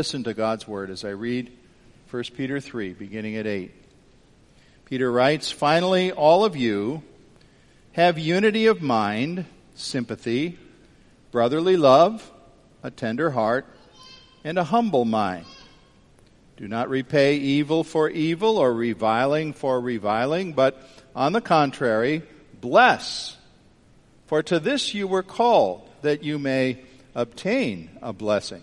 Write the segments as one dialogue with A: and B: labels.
A: Listen to God's word as I read 1 Peter 3, beginning at 8. Peter writes, Finally, all of you have unity of mind, sympathy, brotherly love, a tender heart, and a humble mind. Do not repay evil for evil or reviling for reviling, but on the contrary, bless. For to this you were called, that you may obtain a blessing.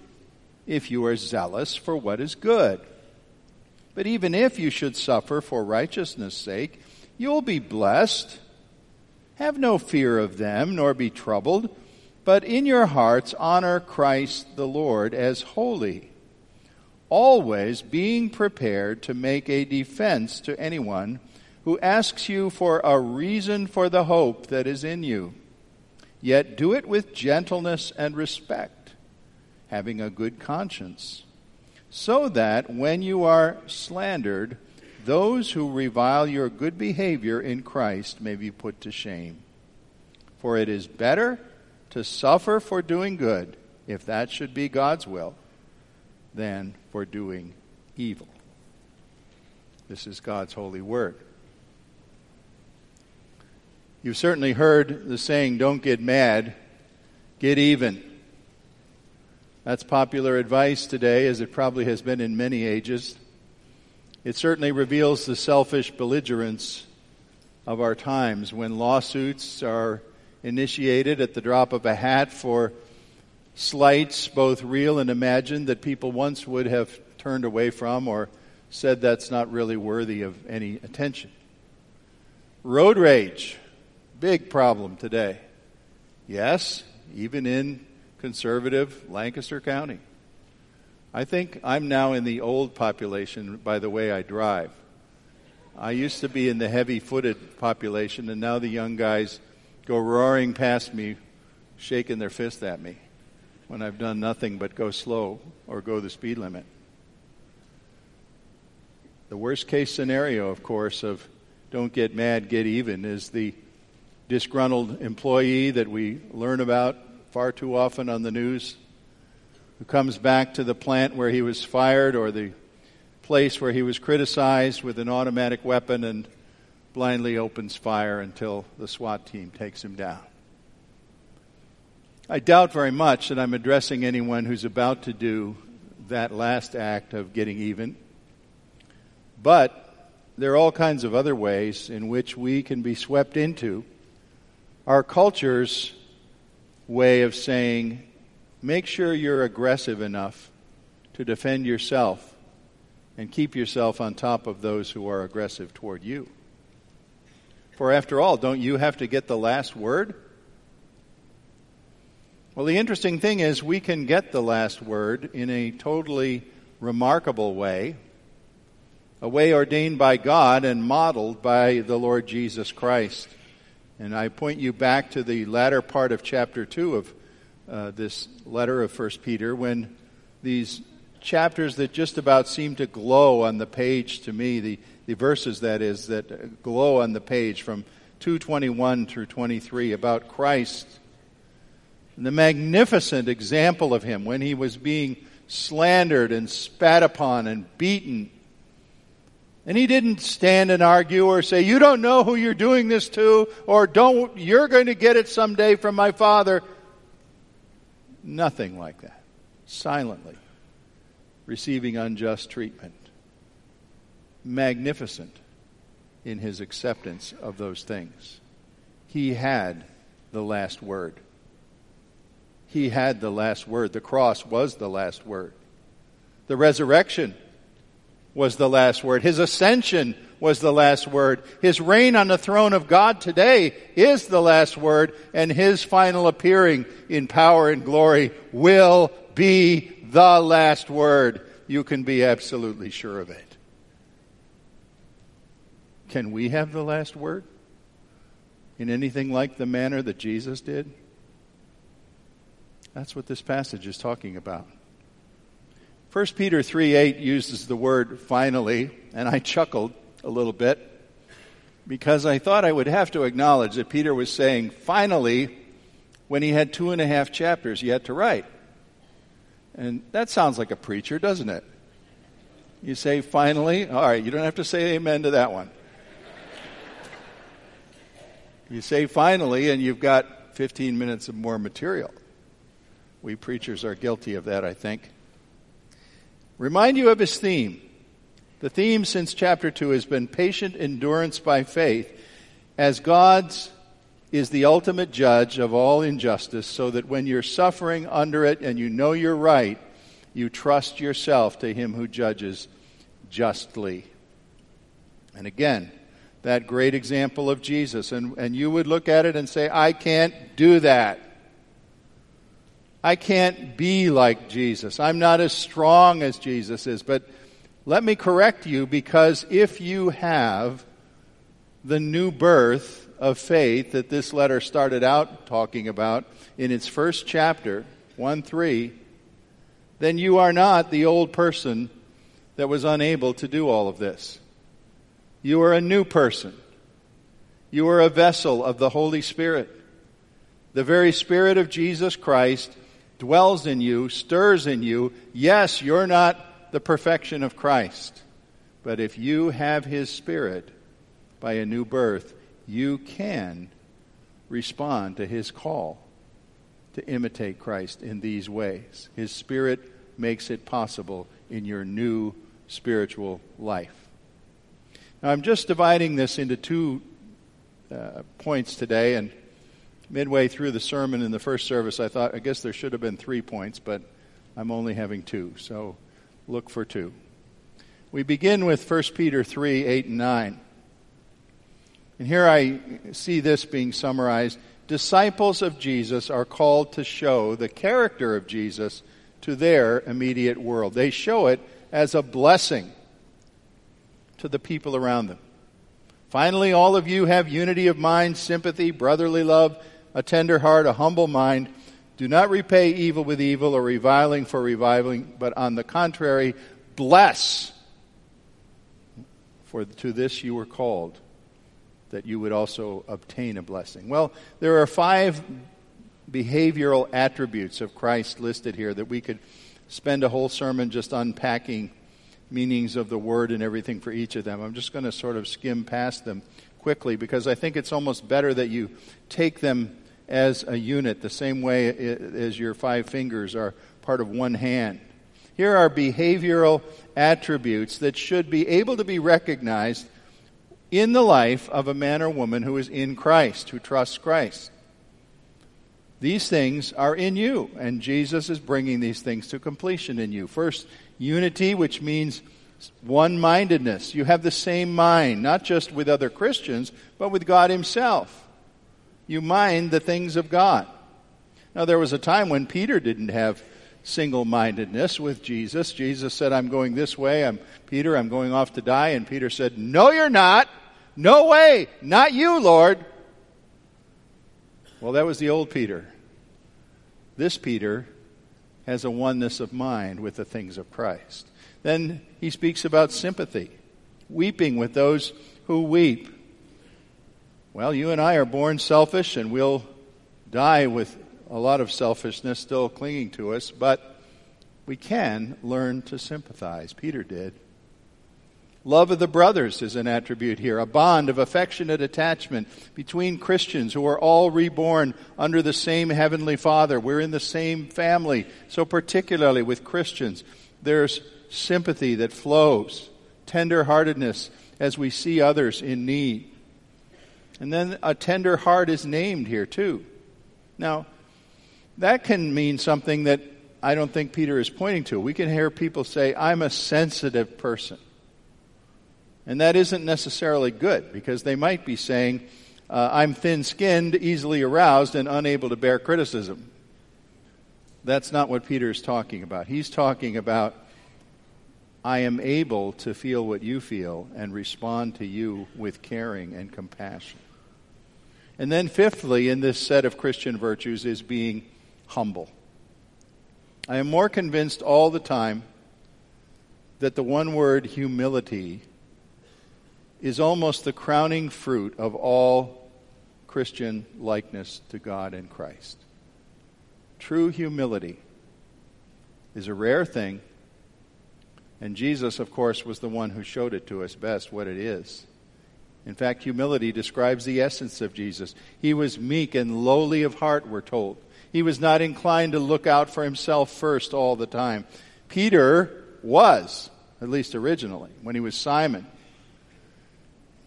A: If you are zealous for what is good. But even if you should suffer for righteousness' sake, you will be blessed. Have no fear of them, nor be troubled, but in your hearts honor Christ the Lord as holy, always being prepared to make a defense to anyone who asks you for a reason for the hope that is in you. Yet do it with gentleness and respect having a good conscience, so that when you are slandered, those who revile your good behavior in Christ may be put to shame. For it is better to suffer for doing good, if that should be God's will, than for doing evil. This is God's holy word. You've certainly heard the saying, don't get mad, get even. That's popular advice today, as it probably has been in many ages. It certainly reveals the selfish belligerence of our times when lawsuits are initiated at the drop of a hat for slights, both real and imagined, that people once would have turned away from or said that's not really worthy of any attention. Road rage, big problem today. Yes, even in conservative Lancaster County. I think I'm now in the old population by the way I drive. I used to be in the heavy footed population, and now the young guys go roaring past me, shaking their fist at me when I've done nothing but go slow or go the speed limit. The worst case scenario, of course, of don't get mad, get even, is the disgruntled employee that we learn about far too often on the news, who comes back to the plant where he was fired or the place where he was criticized with an automatic weapon and blindly opens fire until the SWAT team takes him down. I doubt very much that I'm addressing anyone who's about to do that last act of getting even. But there are all kinds of other ways in which we can be swept into our culture's way of saying, make sure you're aggressive enough to defend yourself and keep yourself on top of those who are aggressive toward you. For after all, don't you have to get the last word? Well, the interesting thing is, we can get the last word in a totally remarkable way, a way ordained by God and modeled by the Lord Jesus Christ. And I point you back to the latter part of chapter 2 of uh, this letter of 1 Peter when these chapters that just about seem to glow on the page to me, the, the verses that is, that glow on the page from 221 through 23 about Christ. And the magnificent example of him when he was being slandered and spat upon and beaten And he didn't stand and argue or say, you don't know who you're doing this to, or don't, you're going to get it someday from my father. Nothing like that. Silently receiving unjust treatment. Magnificent in his acceptance of those things. He had the last word. He had the last word. The cross was the last word. The resurrection was the last word. His ascension was the last word. His reign on the throne of God today is the last word, and his final appearing in power and glory will be the last word. You can be absolutely sure of it. Can we have the last word in anything like the manner that Jesus did? That's what this passage is talking about. 1 Peter 3 8 uses the word finally, and I chuckled a little bit because I thought I would have to acknowledge that Peter was saying finally when he had two and a half chapters yet to write. And that sounds like a preacher, doesn't it? You say finally? All right, you don't have to say amen to that one. You say finally, and you've got 15 minutes of more material. We preachers are guilty of that, I think. Remind you of his theme. The theme since chapter 2 has been patient endurance by faith, as God's is the ultimate judge of all injustice, so that when you're suffering under it and you know you're right, you trust yourself to him who judges justly. And again, that great example of Jesus. And, and you would look at it and say, I can't do that. I can't be like Jesus. I'm not as strong as Jesus is. But let me correct you because if you have the new birth of faith that this letter started out talking about in its first chapter, 1 3, then you are not the old person that was unable to do all of this. You are a new person. You are a vessel of the Holy Spirit. The very Spirit of Jesus Christ dwells in you, stirs in you. Yes, you're not the perfection of Christ, but if you have His Spirit by a new birth, you can respond to his call to imitate Christ in these ways. His Spirit makes it possible in your new spiritual life. Now, I'm just dividing this into two uh, points today, and midway through the sermon in the first service, I thought, I guess there should have been three points, but I'm only having two, so look for two. We begin with 1 Peter 3 8 and 9. And here I see this being summarized. Disciples of Jesus are called to show the character of Jesus to their immediate world. They show it as a blessing to the people around them. Finally, all of you have unity of mind, sympathy, brotherly love, a tender heart, a humble mind. Do not repay evil with evil or reviling for reviling, but on the contrary, bless. For to this you were called that you would also obtain a blessing? Well, there are five behavioral attributes of Christ listed here that we could spend a whole sermon just unpacking meanings of the word and everything for each of them. I'm just going to sort of skim past them quickly because I think it's almost better that you take them as a unit, the same way as your five fingers are part of one hand. Here are behavioral attributes that should be able to be recognized in the life of a man or woman who is in Christ, who trusts Christ. These things are in you, and Jesus is bringing these things to completion in you. First, unity, which means one mindedness. You have the same mind, not just with other Christians, but with God Himself. You mind the things of God. Now, there was a time when Peter didn't have single mindedness with Jesus. Jesus said, I'm going this way. I'm Peter, I'm going off to die. And Peter said, No, you're not. No way, not you, Lord. Well, that was the old Peter. This Peter has a oneness of mind with the things of Christ. Then he speaks about sympathy, weeping with those who weep. Well, you and I are born selfish and we'll die with a lot of selfishness still clinging to us, but we can learn to sympathize. Peter did. Love of the brothers is an attribute here, a bond of affectionate attachment between Christians who are all reborn under the same Heavenly Father. We're in the same family. So, particularly with Christians, there's sympathy that flows, tender heartedness as we see others in need. And then a tender heart is named here, too. Now, that can mean something that I don't think Peter is pointing to. We can hear people say, I'm a sensitive person. And that isn't necessarily good because they might be saying, uh, I'm thin skinned, easily aroused, and unable to bear criticism. That's not what Peter is talking about. He's talking about, I am able to feel what you feel and respond to you with caring and compassion. And then, fifthly, in this set of Christian virtues, is being humble. I am more convinced all the time that the one word humility is almost the crowning fruit of all Christian likeness to God and Christ. True humility is a rare thing, and Jesus, of course, was the one who showed it to us best what it is. In fact, humility describes the essence of Jesus. He was meek and lowly of heart, we're told. He was not inclined to look out for himself first all the time. Peter was, at least originally, when he was Simon.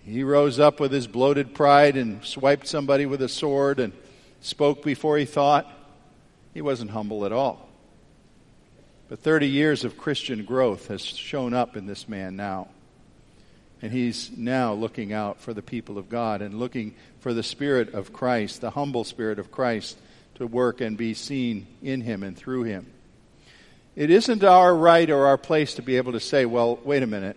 A: He rose up with his bloated pride and swiped somebody with a sword and spoke before he thought. He wasn't humble at all. But 30 years of Christian growth has shown up in this man now. And he's now looking out for the people of God and looking for the Spirit of Christ, the humble Spirit of Christ, to work and be seen in him and through him. It isn't our right or our place to be able to say, well, wait a minute.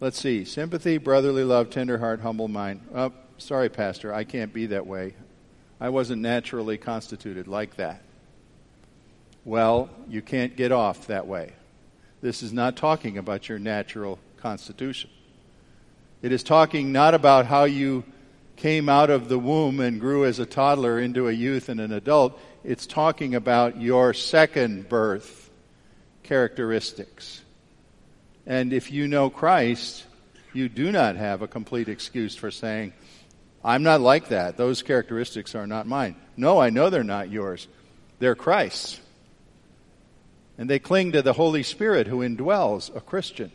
A: Let's see. Sympathy, brotherly love, tender heart, humble mind. Oh, sorry, Pastor, I can't be that way. I wasn't naturally constituted like that. Well, you can't get off that way. This is not talking about your natural constitution. It is talking not about how you came out of the womb and grew as a toddler into a youth and an adult. It's talking about your second birth characteristics. And if you know Christ, you do not have a complete excuse for saying, I'm not like that. Those characteristics are not mine. No, I know they're not yours. They're Christ's. And they cling to the Holy Spirit who indwells a Christian.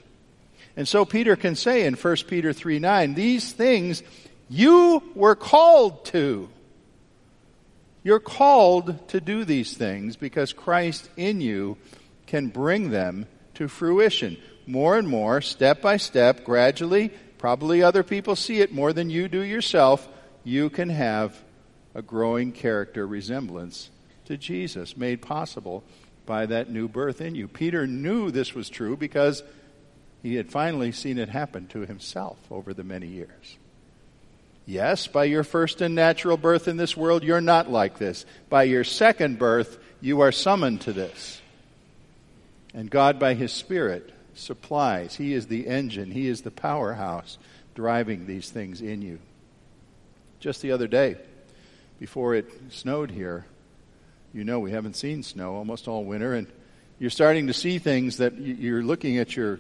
A: And so Peter can say in 1 Peter 3 9, these things you were called to. You're called to do these things because Christ in you can bring them to fruition more and more, step by step, gradually. Probably other people see it more than you do yourself. You can have a growing character resemblance to Jesus, made possible by that new birth in you. Peter knew this was true because he had finally seen it happen to himself over the many years. Yes, by your first and natural birth in this world, you're not like this. By your second birth, you are summoned to this. And God, by His Spirit, supplies. He is the engine, He is the powerhouse driving these things in you. Just the other day, before it snowed here, you know we haven't seen snow almost all winter, and you're starting to see things that you're looking at your.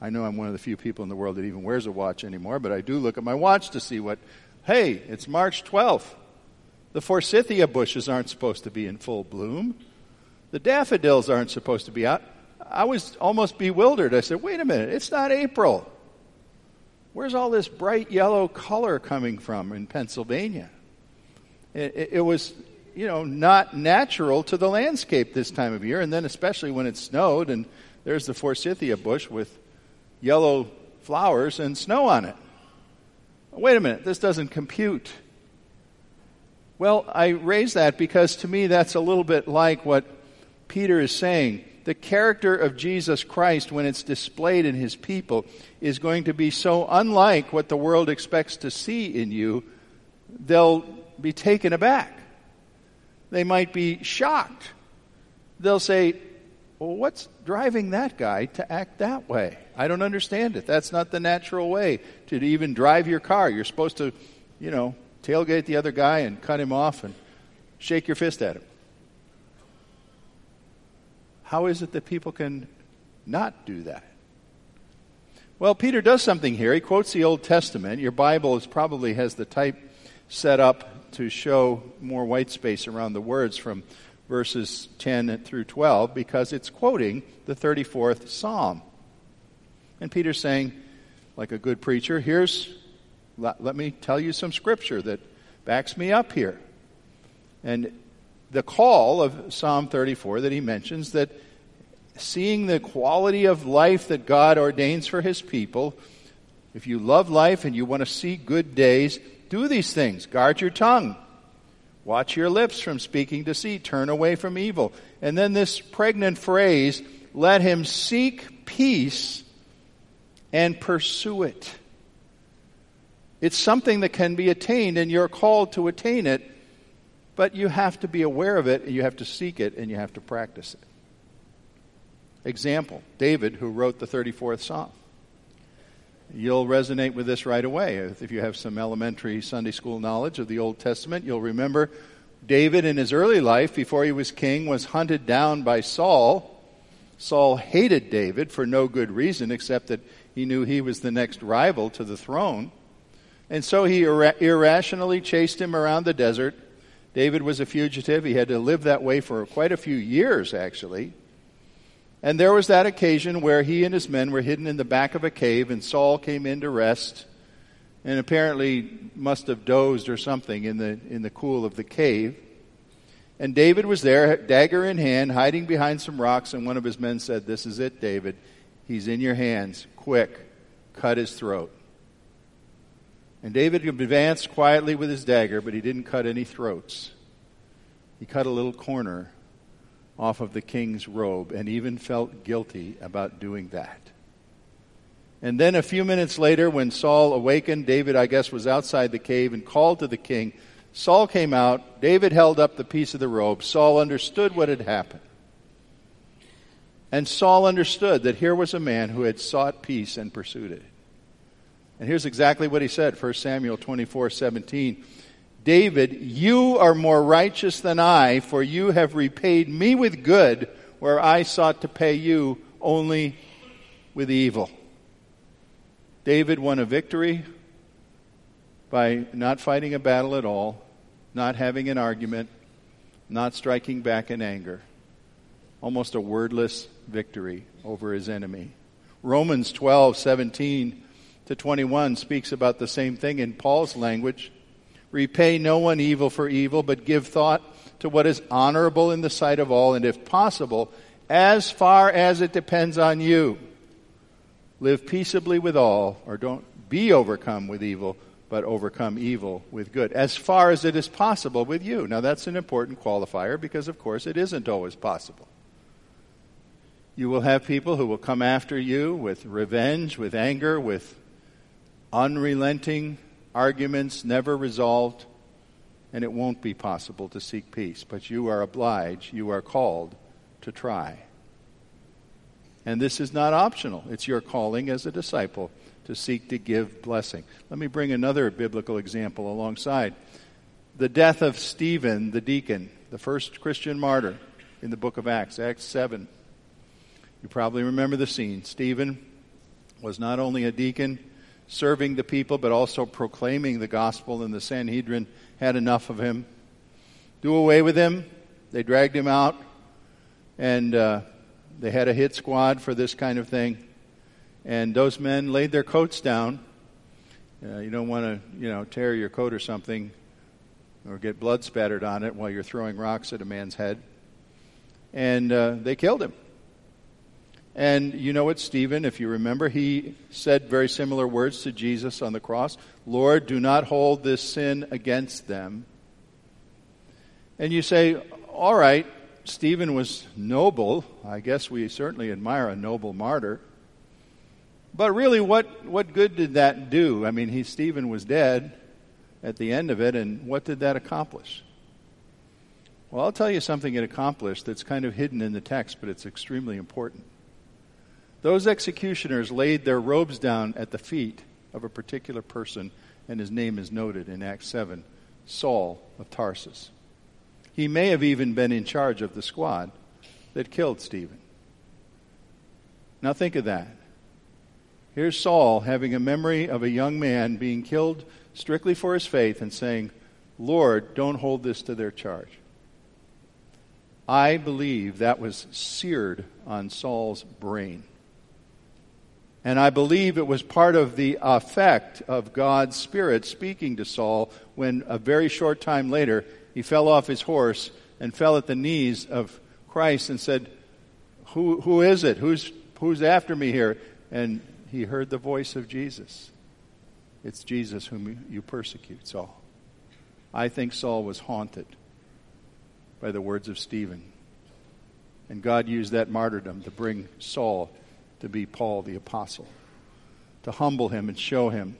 A: I know I'm one of the few people in the world that even wears a watch anymore, but I do look at my watch to see what. Hey, it's March 12th. The forsythia bushes aren't supposed to be in full bloom. The daffodils aren't supposed to be out. I was almost bewildered. I said, wait a minute, it's not April. Where's all this bright yellow color coming from in Pennsylvania? It, it, was, you know, not natural to the landscape this time of year, and then especially when it snowed, and there's the forsythia bush with yellow flowers and snow on it. Wait a minute, this doesn't compute. Well, I raise that because to me that's a little bit like what Peter is saying the character of Jesus Christ, when it's displayed in his people, is going to be so unlike what the world expects to see in you, they'll be taken aback. They might be shocked. They'll say, well, what's driving that guy to act that way? I don't understand it. That's not the natural way to even drive your car. You're supposed to, you know, tailgate the other guy and cut him off and shake your fist at him. How is it that people can not do that? Well, Peter does something here. He quotes the Old Testament. Your Bible is probably has the type set up to show more white space around the words from verses 10 through 12 because it's quoting the 34th Psalm. And Peter's saying, like a good preacher, here's, let, let me tell you some scripture that backs me up here. And the call of Psalm 34 that he mentions that seeing the quality of life that God ordains for his people, if you love life and you want to see good days, do these things. Guard your tongue. Watch your lips from speaking deceit. Turn away from evil. And then this pregnant phrase, let him seek peace and pursue it. It's something that can be attained and you're called to attain it, but you have to be aware of it, and you have to seek it, and you have to practice it. Example David, who wrote the 34th Psalm. You'll resonate with this right away. If you have some elementary Sunday school knowledge of the Old Testament, you'll remember David in his early life, before he was king, was hunted down by Saul. Saul hated David for no good reason except that he knew he was the next rival to the throne. And so he ir- irrationally chased him around the desert. David was a fugitive. He had to live that way for quite a few years, actually. And there was that occasion where he and his men were hidden in the back of a cave, and Saul came in to rest, and apparently must have dozed or something in the, in the cool of the cave. And David was there, dagger in hand, hiding behind some rocks, and one of his men said, This is it, David. He's in your hands. Quick, cut his throat. And David advanced quietly with his dagger, but he didn't cut any throats. He cut a little corner off of the king's robe and even felt guilty about doing that. And then a few minutes later, when Saul awakened, David, I guess, was outside the cave and called to the king. Saul came out. David held up the piece of the robe. Saul understood what had happened. And Saul understood that here was a man who had sought peace and pursued it. And here's exactly what he said 1 Samuel 24 17. David, you are more righteous than I, for you have repaid me with good where I sought to pay you only with evil. David won a victory by not fighting a battle at all, not having an argument, not striking back in anger. Almost a wordless victory over his enemy. Romans 12, 17 to 21 speaks about the same thing in Paul's language. Repay no one evil for evil, but give thought to what is honorable in the sight of all, and if possible, as far as it depends on you, live peaceably with all, or don't be overcome with evil, but overcome evil with good, as far as it is possible with you. Now, that's an important qualifier because, of course, it isn't always possible. You will have people who will come after you with revenge, with anger, with unrelenting arguments never resolved, and it won't be possible to seek peace. But you are obliged, you are called to try. And this is not optional. It's your calling as a disciple to seek to give blessing. Let me bring another biblical example alongside. The death of Stephen, the deacon, the first Christian martyr in the book of Acts, Acts 7. You probably remember the scene. Stephen was not only a deacon, serving the people, but also proclaiming the gospel, and the Sanhedrin had enough of him. Do away with him. They dragged him out, and uh, they had a hit squad for this kind of thing. And those men laid their coats down. Uh, you don't want to, you know, tear your coat or something or get blood spattered on it while you're throwing rocks at a man's head. And uh, they killed him. And you know what, Stephen, if you remember, he said very similar words to Jesus on the cross Lord, do not hold this sin against them. And you say, all right, Stephen was noble. I guess we certainly admire a noble martyr. But really, what, what good did that do? I mean, he, Stephen was dead at the end of it, and what did that accomplish? Well, I'll tell you something it accomplished that's kind of hidden in the text, but it's extremely important. Those executioners laid their robes down at the feet of a particular person, and his name is noted in Acts 7 Saul of Tarsus. He may have even been in charge of the squad that killed Stephen. Now think of that. Here's Saul having a memory of a young man being killed strictly for his faith and saying, Lord, don't hold this to their charge. I believe that was seared on Saul's brain. And I believe it was part of the effect of God's Spirit speaking to Saul when a very short time later he fell off his horse and fell at the knees of Christ and said, Who, who is it? Who's, who's after me here? And he heard the voice of Jesus. It's Jesus whom you persecute, Saul. I think Saul was haunted by the words of Stephen. And God used that martyrdom to bring Saul to be Paul the Apostle, to humble him and show him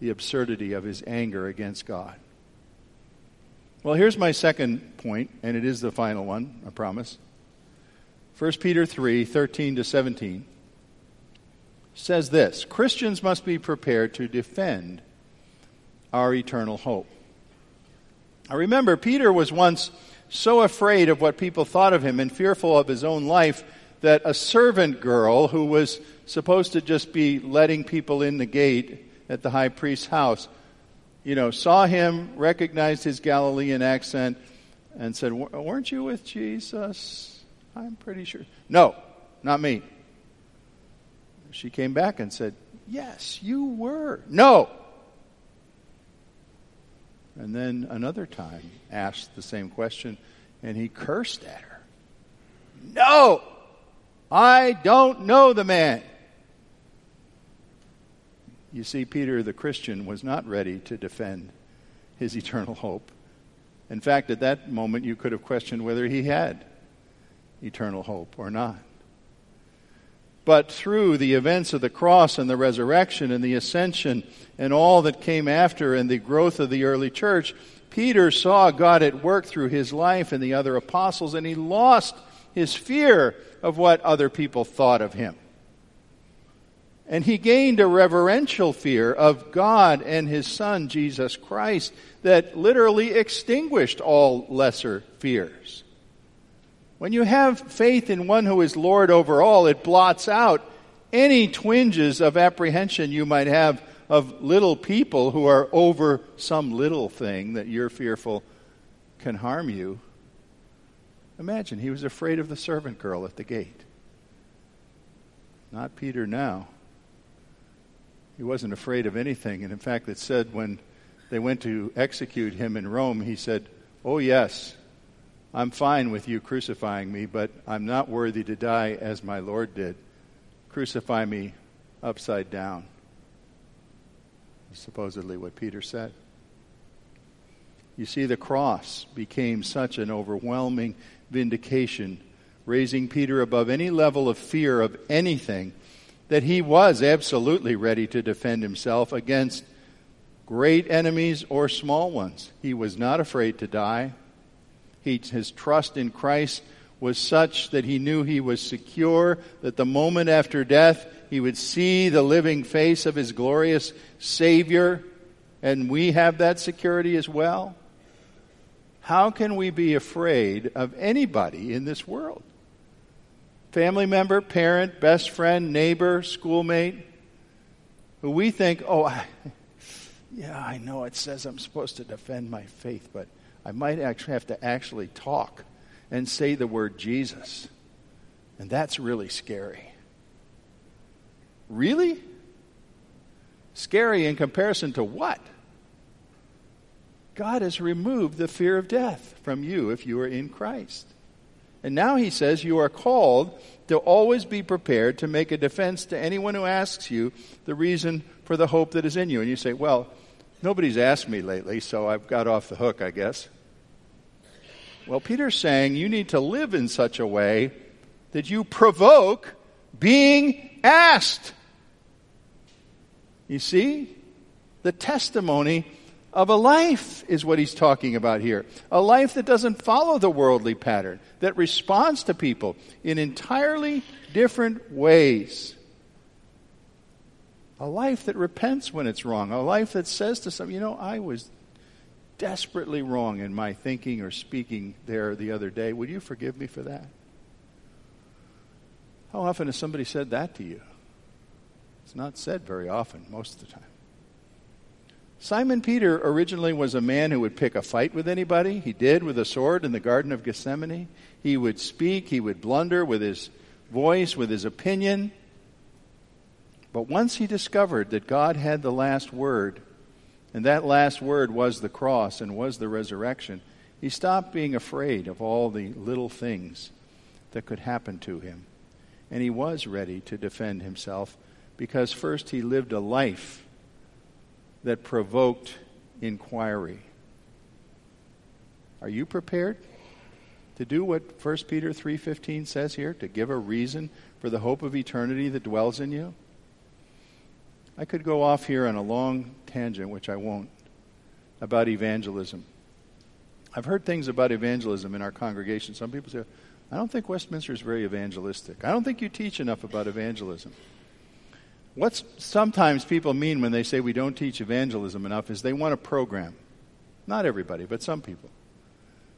A: the absurdity of his anger against God. Well, here's my second point, and it is the final one, I promise. 1 Peter 3 13 to 17 says this Christians must be prepared to defend our eternal hope. I remember Peter was once so afraid of what people thought of him and fearful of his own life that a servant girl who was supposed to just be letting people in the gate at the high priest's house, you know, saw him, recognized his Galilean accent, and said, Weren't you with Jesus? I'm pretty sure. No, not me. She came back and said, Yes, you were. No, and then another time asked the same question, and he cursed at her. I don't know the man. You see, Peter the Christian was not ready to defend his eternal hope. In fact, at that moment, you could have questioned whether he had eternal hope or not. But through the events of the cross and the resurrection and the ascension and all that came after and the growth of the early church, Peter saw God at work through his life and the other apostles, and he lost his fear of what other people thought of him. And he gained a reverential fear of God and his Son, Jesus Christ, that literally extinguished all lesser fears. When you have faith in one who is Lord over all, it blots out any twinges of apprehension you might have of little people who are over some little thing that you're fearful can harm you. Imagine he was afraid of the servant girl at the gate. Not Peter now. He wasn't afraid of anything. And in fact, it said when they went to execute him in Rome, he said, Oh, yes, I'm fine with you crucifying me, but I'm not worthy to die as my Lord did. Crucify me upside down. Supposedly what Peter said. You see, the cross became such an overwhelming vindication, raising Peter above any level of fear of anything, that he was absolutely ready to defend himself against great enemies or small ones. He was not afraid to die. He, his trust in Christ was such that he knew he was secure, that the moment after death he would see the living face of his glorious Savior, and we have that security as well. How can we be afraid of anybody in this world? Family member, parent, best friend, neighbor, schoolmate, who we think, oh, I, yeah, I know it says I'm supposed to defend my faith, but I might actually have to actually talk and say the word Jesus. And that's really scary. Really? Scary in comparison to what? God has removed the fear of death from you if you are in Christ. And now he says you are called to always be prepared to make a defense to anyone who asks you the reason for the hope that is in you. And you say, well, Nobody's asked me lately, so I've got off the hook, I guess. Well, Peter's saying you need to live in such a way that you provoke being asked. You see? The testimony of a life is what he's talking about here. A life that doesn't follow the worldly pattern, that responds to people in entirely different ways. A life that repents when it's wrong. A life that says to some, you know, I was desperately wrong in my thinking or speaking there the other day. Would you forgive me for that? How often has somebody said that to you? It's not said very often, most of the time. Simon Peter originally was a man who would pick a fight with anybody. He did with a sword in the Garden of Gethsemane. He would speak, he would blunder with his voice, with his opinion. But once he discovered that God had the last word, and that last word was the cross and was the resurrection, he stopped being afraid of all the little things that could happen to him. And he was ready to defend himself because first he lived a life that provoked inquiry. Are you prepared to do what 1 Peter 3:15 says here to give a reason for the hope of eternity that dwells in you? I could go off here on a long tangent which I won't about evangelism. I've heard things about evangelism in our congregation. Some people say, I don't think Westminster is very evangelistic. I don't think you teach enough about evangelism. What sometimes people mean when they say we don't teach evangelism enough is they want a program. Not everybody, but some people.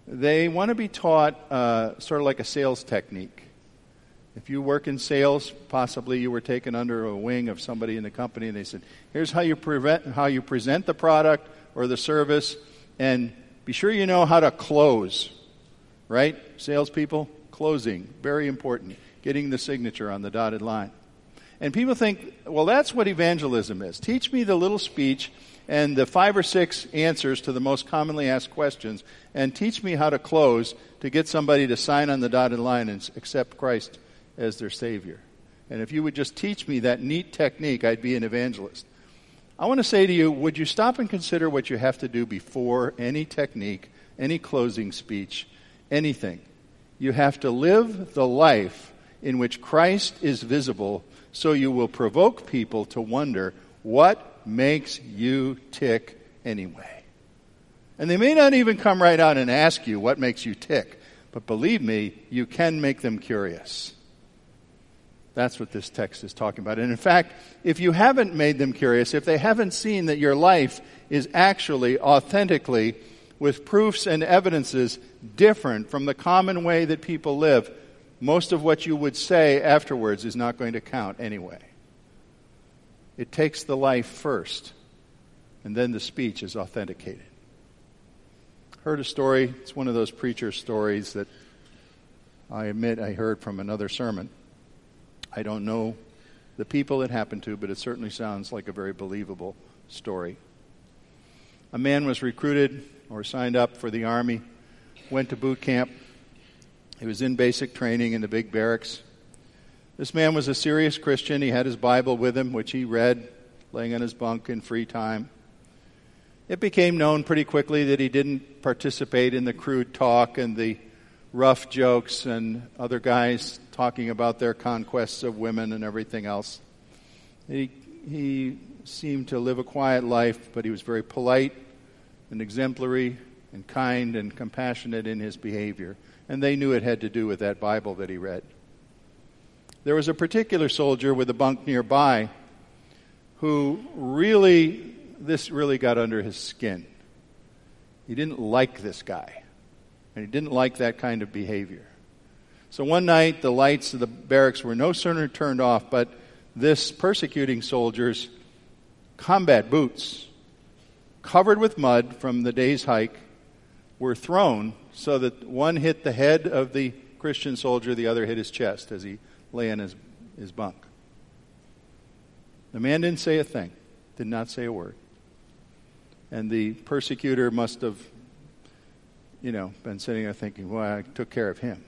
A: They want to be taught uh, sort of like a sales technique. If you work in sales, possibly you were taken under a wing of somebody in the company and they said, here's how you, prevent, how you present the product or the service, and be sure you know how to close. Right? Salespeople, closing, very important. Getting the signature on the dotted line. And people think, well, that's what evangelism is. Teach me the little speech and the five or six answers to the most commonly asked questions, and teach me how to close to get somebody to sign on the dotted line and accept Christ as their Savior. And if you would just teach me that neat technique, I'd be an evangelist. I want to say to you, would you stop and consider what you have to do before any technique, any closing speech, anything? You have to live the life in which Christ is visible so you will provoke people to wonder what makes you tick anyway. And they may not even come right out and ask you what makes you tick, but believe me, you can make them curious. That's what this text is talking about. And in fact, if you haven't made them curious, if they haven't seen that your life is actually authentically, with proofs and evidences different from the common way that people live, most of what you would say afterwards is not going to count anyway. It takes the life first, and then the speech is authenticated. Heard a story, it's one of those preacher stories that I admit I heard from another sermon. I don't know the people it happened to, but it certainly sounds like a very believable story. A man was recruited or signed up for the Army, went to boot camp, he was in basic training in the big barracks. This man was a serious Christian. He had his Bible with him, which he read laying on his bunk in free time. It became known pretty quickly that he didn't participate in the crude talk and the rough jokes and other guys talking about their conquests of women and everything else. He, he seemed to live a quiet life, but he was very polite and exemplary and kind and compassionate in his behavior and they knew it had to do with that Bible that he read. There was a particular soldier with a bunk nearby who really, this really got under his skin. He didn't like this guy, and he didn't like that kind of behavior. So one night, the lights of the barracks were no sooner turned off, but this persecuting soldier's combat boots, covered with mud from the day's hike, were thrown so that one hit the head of the Christian soldier, the other hit his chest as he lay in his, his bunk. The man didn't say a thing, did not say a word. And the persecutor must have, you know, been sitting there thinking, well, I took care of him.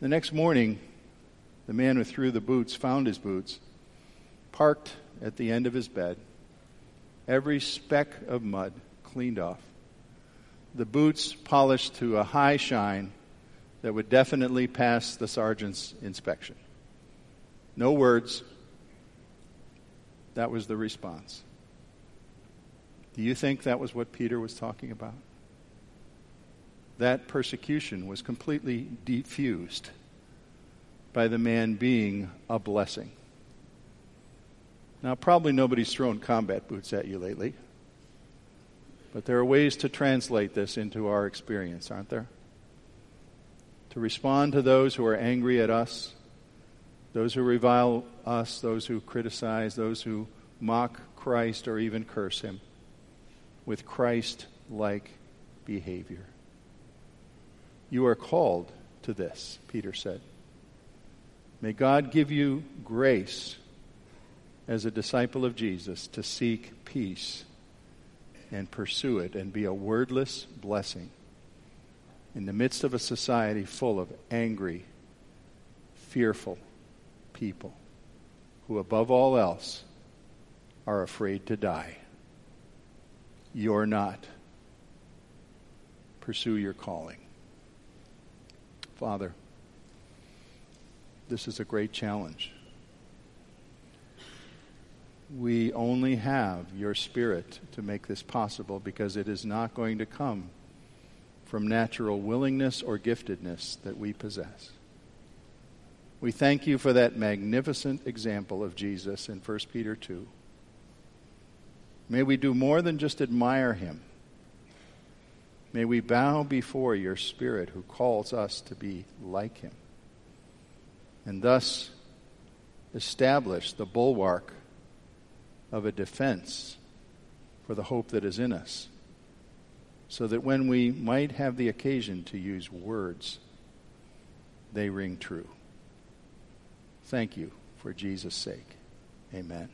A: The next morning, the man who threw the boots found his boots, parked at the end of his bed, every speck of mud cleaned off the boots polished to a high shine that would definitely pass the sergeant's inspection. No words. That was the response. Do you think that was what Peter was talking about? That persecution was completely diffused by the man being a blessing. Now, probably nobody's thrown combat boots at you lately. But there are ways to translate this into our experience, aren't there? To respond to those who are angry at us those who revile us, those who criticize, those who mock Christ or even curse him with Christ like behavior. You are called to this, Peter said. May God give you grace as a disciple of Jesus to seek peace and pursue it and be a wordless blessing in the midst of a society full of angry, fearful people who, above all else, are afraid to die. You're not. Pursue your calling. Father, this is a great challenge. We only have your Spirit to make this possible because it is not going to come from natural willingness or giftedness that we possess. We thank you for that magnificent example of Jesus in 1 Peter 2. May we do more than just admire him. May we bow before your Spirit who calls us to be like him, and thus establish the bulwark of a defense for the hope that is in us, so that when we might have the occasion to use words, they ring true. Thank you for Jesus' sake. Amen.